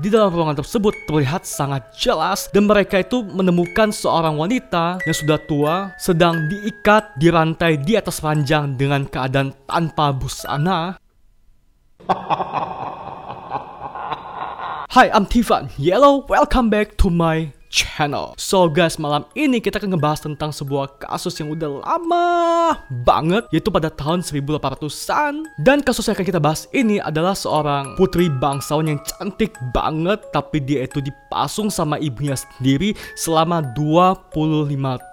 di dalam ruangan tersebut terlihat sangat jelas dan mereka itu menemukan seorang wanita yang sudah tua sedang diikat di rantai di atas ranjang dengan keadaan tanpa busana. Hi, I'm Tivan Yellow. Welcome back to my channel. So guys, malam ini kita akan ngebahas tentang sebuah kasus yang udah lama banget, yaitu pada tahun 1800-an. Dan kasus yang akan kita bahas ini adalah seorang putri bangsawan yang cantik banget, tapi dia itu dipasung sama ibunya sendiri selama 25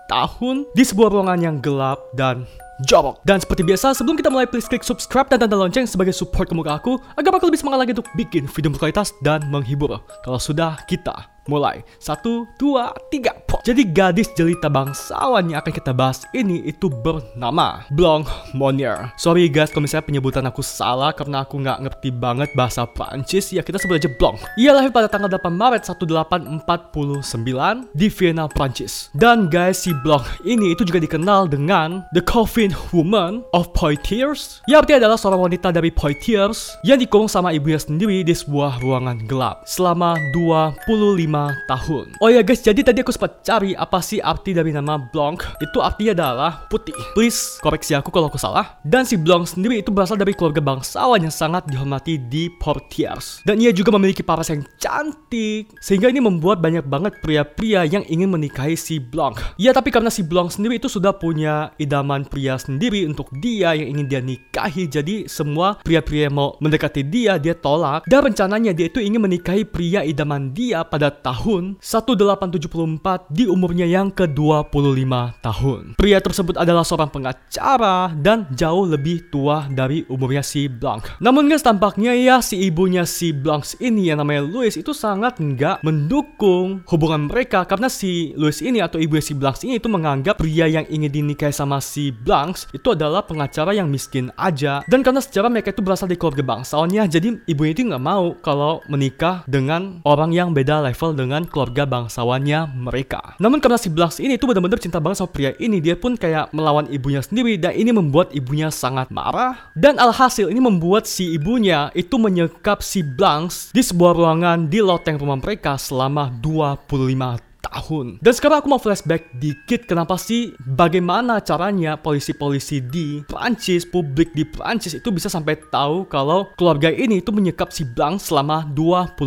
tahun di sebuah ruangan yang gelap dan jorok. Dan seperti biasa, sebelum kita mulai please klik subscribe dan tanda lonceng sebagai support ke muka aku agar aku lebih semangat lagi untuk bikin video berkualitas dan menghibur. Kalau sudah, kita mulai. Satu, dua, tiga, pop. Jadi gadis jelita bangsawan yang akan kita bahas ini itu bernama Blanc Monnier. Sorry guys kalau misalnya penyebutan aku salah karena aku nggak ngerti banget bahasa Prancis. Ya kita sebut aja Blanc. Ia lahir pada tanggal 8 Maret 1849 di Vienna, Prancis. Dan guys si Blanc ini itu juga dikenal dengan The Coffin Woman of Poitiers. Ya artinya adalah seorang wanita dari Poitiers yang dikurung sama ibunya sendiri di sebuah ruangan gelap selama 25 tahun. Oh ya guys, jadi tadi aku sempat cari apa sih arti dari nama Blanc. Itu artinya adalah putih. Please koreksi aku kalau aku salah. Dan si Blanc sendiri itu berasal dari keluarga bangsawan yang sangat dihormati di Portiers. Dan ia juga memiliki paras yang cantik. Sehingga ini membuat banyak banget pria-pria yang ingin menikahi si Blanc. Ya tapi karena si Blanc sendiri itu sudah punya idaman pria sendiri untuk dia yang ingin dia nikahi. Jadi semua pria-pria mau mendekati dia, dia tolak. Dan rencananya dia itu ingin menikahi pria idaman dia pada tahun 1874 di umurnya yang ke-25 tahun. Pria tersebut adalah seorang pengacara dan jauh lebih tua dari umurnya si Blanc. Namun guys tampaknya ya si ibunya si Blanc ini yang namanya Louis itu sangat nggak mendukung hubungan mereka karena si Louis ini atau ibunya si Blanc ini itu menganggap pria yang ingin dinikahi sama si Blanc itu adalah pengacara yang miskin aja dan karena secara mereka itu berasal dari keluarga bangsawannya jadi ibunya itu nggak mau kalau menikah dengan orang yang beda level dengan keluarga bangsawannya mereka. Namun karena si Blanks ini tuh benar-benar cinta banget sama pria ini, dia pun kayak melawan ibunya sendiri dan ini membuat ibunya sangat marah. Dan alhasil ini membuat si ibunya itu menyekap si Blanks di sebuah ruangan di loteng rumah mereka selama 25 tahun. Dan sekarang aku mau flashback dikit kenapa sih bagaimana caranya polisi-polisi di Prancis, publik di Prancis itu bisa sampai tahu kalau keluarga ini itu menyekap si Blanc selama 25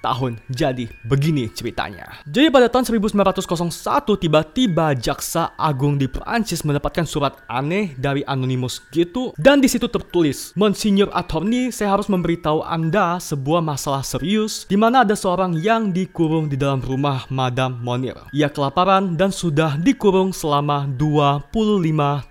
tahun. Jadi begini ceritanya. Jadi pada tahun 1901 tiba-tiba jaksa agung di Prancis mendapatkan surat aneh dari Anonymous gitu dan di situ tertulis, Monsignor Attorney, saya harus memberitahu Anda sebuah masalah serius di mana ada seorang yang dikurung di dalam rumah Madam Monir. Ia kelaparan dan sudah dikurung selama 25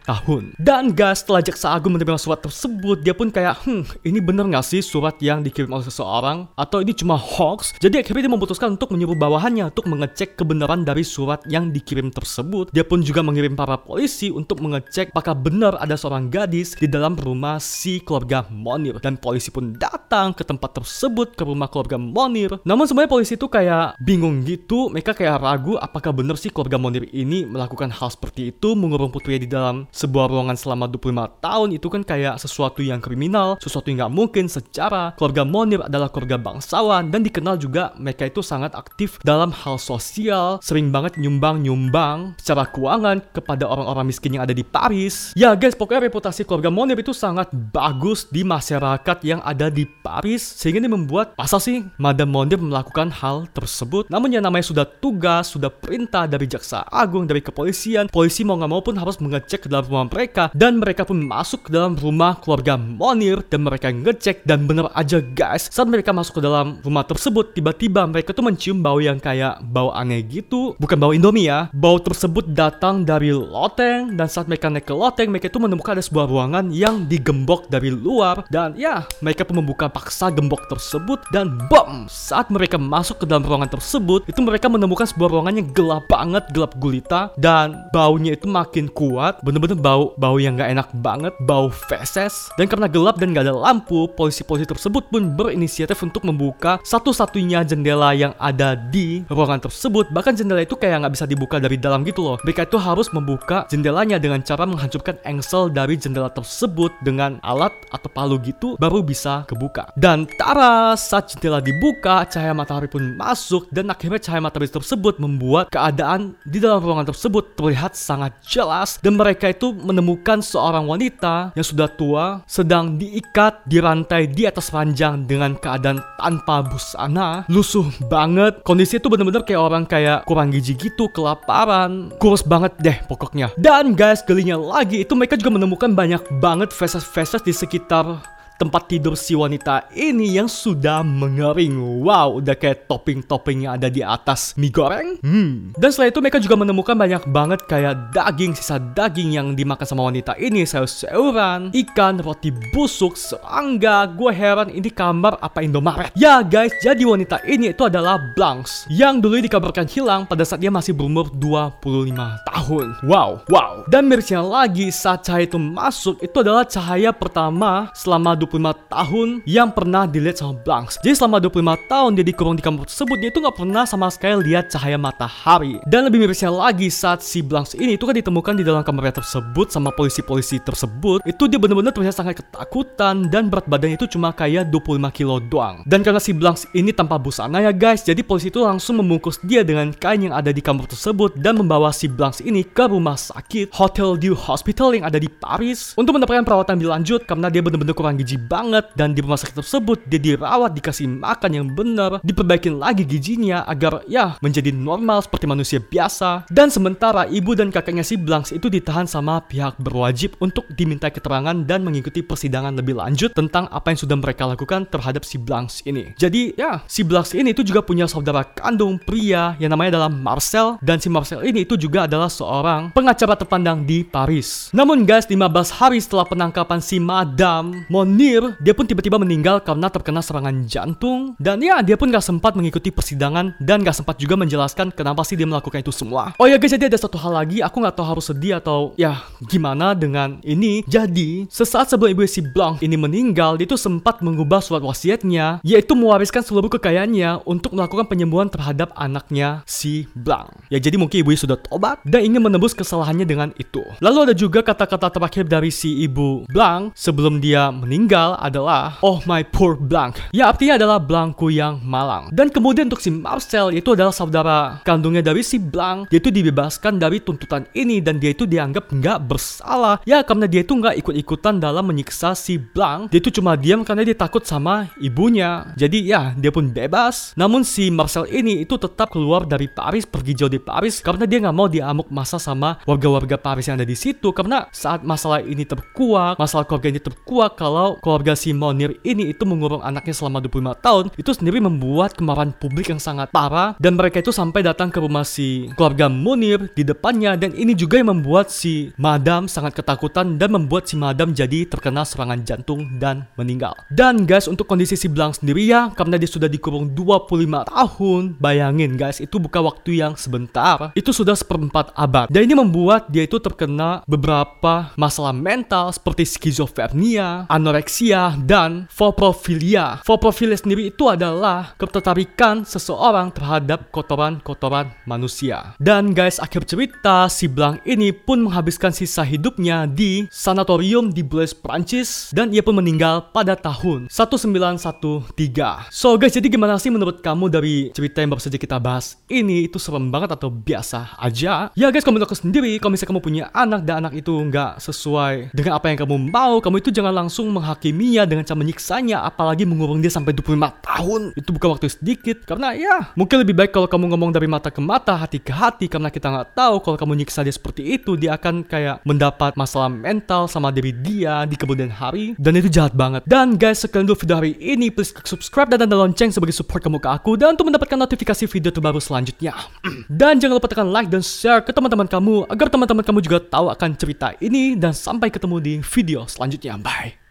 tahun. Dan guys, setelah jaksa agung menerima surat tersebut, dia pun kayak, hmm, ini bener gak sih surat yang dikirim oleh seseorang? Atau ini cuma hoax? Jadi akhirnya dia memutuskan untuk menyuruh bawahannya untuk mengecek kebenaran dari surat yang dikirim tersebut. Dia pun juga mengirim para polisi untuk mengecek apakah benar ada seorang gadis di dalam rumah si keluarga Monir. Dan polisi pun datang ke tempat tersebut, ke rumah keluarga Monir. Namun sebenarnya polisi itu kayak bingung gitu, mereka kayak ragu apakah benar sih keluarga Monir ini melakukan hal seperti itu, mengurung putrinya di dalam sebuah ruangan selama 25 tahun itu kan kayak sesuatu yang kriminal, sesuatu yang nggak mungkin secara keluarga Monir adalah keluarga bangsawan dan dikenal juga mereka itu sangat aktif dalam hal sosial, sering banget nyumbang-nyumbang secara keuangan kepada orang-orang miskin yang ada di Paris. Ya guys, pokoknya reputasi keluarga Monir itu sangat bagus di masyarakat yang ada di Paris sehingga ini membuat masa sih Madame Monir melakukan hal tersebut. Namun yang namanya sudah tugas tugas, sudah perintah dari jaksa agung, dari kepolisian. Polisi mau nggak mau pun harus mengecek ke dalam rumah mereka. Dan mereka pun masuk ke dalam rumah keluarga Monir dan mereka ngecek dan bener aja guys. Saat mereka masuk ke dalam rumah tersebut tiba-tiba mereka tuh mencium bau yang kayak bau aneh gitu. Bukan bau Indomie ya. Bau tersebut datang dari loteng. Dan saat mereka naik ke loteng mereka tuh menemukan ada sebuah ruangan yang digembok dari luar. Dan ya mereka pun membuka paksa gembok tersebut. Dan bom! Saat mereka masuk ke dalam ruangan tersebut itu mereka menemukan menemukan sebuah ruangan yang gelap banget, gelap gulita dan baunya itu makin kuat, bener-bener bau bau yang gak enak banget, bau feses. Dan karena gelap dan gak ada lampu, polisi-polisi tersebut pun berinisiatif untuk membuka satu-satunya jendela yang ada di ruangan tersebut. Bahkan jendela itu kayak nggak bisa dibuka dari dalam gitu loh. Mereka itu harus membuka jendelanya dengan cara menghancurkan engsel dari jendela tersebut dengan alat atau palu gitu, baru bisa kebuka. Dan tara saat jendela dibuka, cahaya matahari pun masuk dan akhirnya cahaya matahari tersebut membuat keadaan di dalam ruangan tersebut terlihat sangat jelas dan mereka itu menemukan seorang wanita yang sudah tua sedang diikat di rantai di atas ranjang dengan keadaan tanpa busana lusuh banget. Kondisi itu bener-bener kayak orang kayak kurang gizi gitu kelaparan. Kurus banget deh pokoknya. Dan guys gelinya lagi itu mereka juga menemukan banyak banget faces-faces di sekitar tempat tidur si wanita ini yang sudah mengering. Wow, udah kayak topping-topping yang ada di atas mie goreng. Hmm. Dan setelah itu mereka juga menemukan banyak banget kayak daging, sisa daging yang dimakan sama wanita ini. Sayur-sayuran, ikan, roti busuk, serangga. Gue heran ini kamar apa Indomaret. Ya guys, jadi wanita ini itu adalah Blanks. Yang dulu dikabarkan hilang pada saat dia masih berumur 25 tahun. Wow, wow. Dan mirisnya lagi saat cahaya itu masuk, itu adalah cahaya pertama selama 25 tahun yang pernah dilihat sama Blanks. Jadi selama 25 tahun dia dikurung di kamar tersebut, dia itu nggak pernah sama sekali lihat cahaya matahari. Dan lebih mirisnya lagi saat si Blanks ini itu kan ditemukan di dalam kamarnya tersebut sama polisi-polisi tersebut, itu dia benar-benar terlihat sangat ketakutan dan berat badannya itu cuma kayak 25 kilo doang. Dan karena si Blanks ini tanpa busana ya guys, jadi polisi itu langsung membungkus dia dengan kain yang ada di kamar tersebut dan membawa si Blanks ini ke rumah sakit Hotel Dieu Hospital yang ada di Paris untuk mendapatkan perawatan lebih lanjut karena dia benar-benar kurang gizi banget dan di rumah sakit tersebut dia dirawat dikasih makan yang benar diperbaikin lagi gizinya agar ya menjadi normal seperti manusia biasa. Dan sementara ibu dan kakaknya si Blanks itu ditahan sama pihak berwajib untuk diminta keterangan dan mengikuti persidangan lebih lanjut tentang apa yang sudah mereka lakukan terhadap si Blanks ini. Jadi ya si Blanks ini itu juga punya saudara kandung pria yang namanya adalah Marcel dan si Marcel ini itu juga adalah seorang pengacara terpandang di Paris. Namun guys 15 hari setelah penangkapan si Madame Monir, dia pun tiba-tiba meninggal karena terkena serangan jantung. Dan ya, dia pun gak sempat mengikuti persidangan dan gak sempat juga menjelaskan kenapa sih dia melakukan itu semua. Oh ya guys, jadi ada satu hal lagi, aku gak tahu harus sedih atau ya gimana dengan ini. Jadi, sesaat sebelum ibu si Blanc ini meninggal, dia itu sempat mengubah surat wasiatnya, yaitu mewariskan seluruh kekayaannya untuk melakukan penyembuhan terhadap anaknya si Blanc. Ya jadi mungkin ibu sudah tobat dan ingin menebus kesalahannya dengan itu. Lalu ada juga kata-kata terakhir dari si ibu Blanc sebelum dia meninggal meninggal adalah Oh my poor Blank. Ya artinya adalah Blankku yang malang. Dan kemudian untuk si Marcel itu adalah saudara kandungnya dari si Blank. Dia itu dibebaskan dari tuntutan ini dan dia itu dianggap nggak bersalah. Ya karena dia itu nggak ikut-ikutan dalam menyiksa si Blank. Dia itu cuma diam karena dia takut sama ibunya. Jadi ya dia pun bebas. Namun si Marcel ini itu tetap keluar dari Paris pergi jauh di Paris karena dia nggak mau diamuk masa sama warga-warga Paris yang ada di situ karena saat masalah ini terkuak, masalah keluarga ini terkuak kalau keluarga si Monir ini itu mengurung anaknya selama 25 tahun itu sendiri membuat kemarahan publik yang sangat parah dan mereka itu sampai datang ke rumah si keluarga Munir di depannya dan ini juga yang membuat si Madam sangat ketakutan dan membuat si Madam jadi terkena serangan jantung dan meninggal. Dan guys untuk kondisi si Blanc sendiri ya karena dia sudah dikurung 25 tahun bayangin guys itu bukan waktu yang sebentar itu sudah seperempat abad dan ini membuat dia itu terkena beberapa masalah mental seperti skizofrenia, anoreksia anorexia, dan foprofilia. Foprofilia sendiri itu adalah ketertarikan seseorang terhadap kotoran-kotoran manusia. Dan guys, akhir cerita, si Blanc ini pun menghabiskan sisa hidupnya di sanatorium di Blaise, Prancis, dan ia pun meninggal pada tahun 1913. So guys, jadi gimana sih menurut kamu dari cerita yang baru saja kita bahas ini itu serem banget atau biasa aja? Ya guys, kalau menurut aku sendiri, kalau misalnya kamu punya anak dan anak itu nggak sesuai dengan apa yang kamu mau, kamu itu jangan langsung menghapus menghakiminya dengan cara menyiksanya apalagi mengurung dia sampai 25 tahun. Itu bukan waktu sedikit karena ya mungkin lebih baik kalau kamu ngomong dari mata ke mata hati ke hati karena kita nggak tahu kalau kamu nyiksa dia seperti itu dia akan kayak mendapat masalah mental sama diri dia di kemudian hari. Dan itu jahat banget. Dan guys sekian dulu video hari ini. Please subscribe dan tanda lonceng sebagai support kamu ke aku. Dan untuk mendapatkan notifikasi video terbaru selanjutnya. Dan jangan lupa tekan like dan share ke teman-teman kamu agar teman-teman kamu juga tahu akan cerita ini. Dan sampai ketemu di video selanjutnya. Bye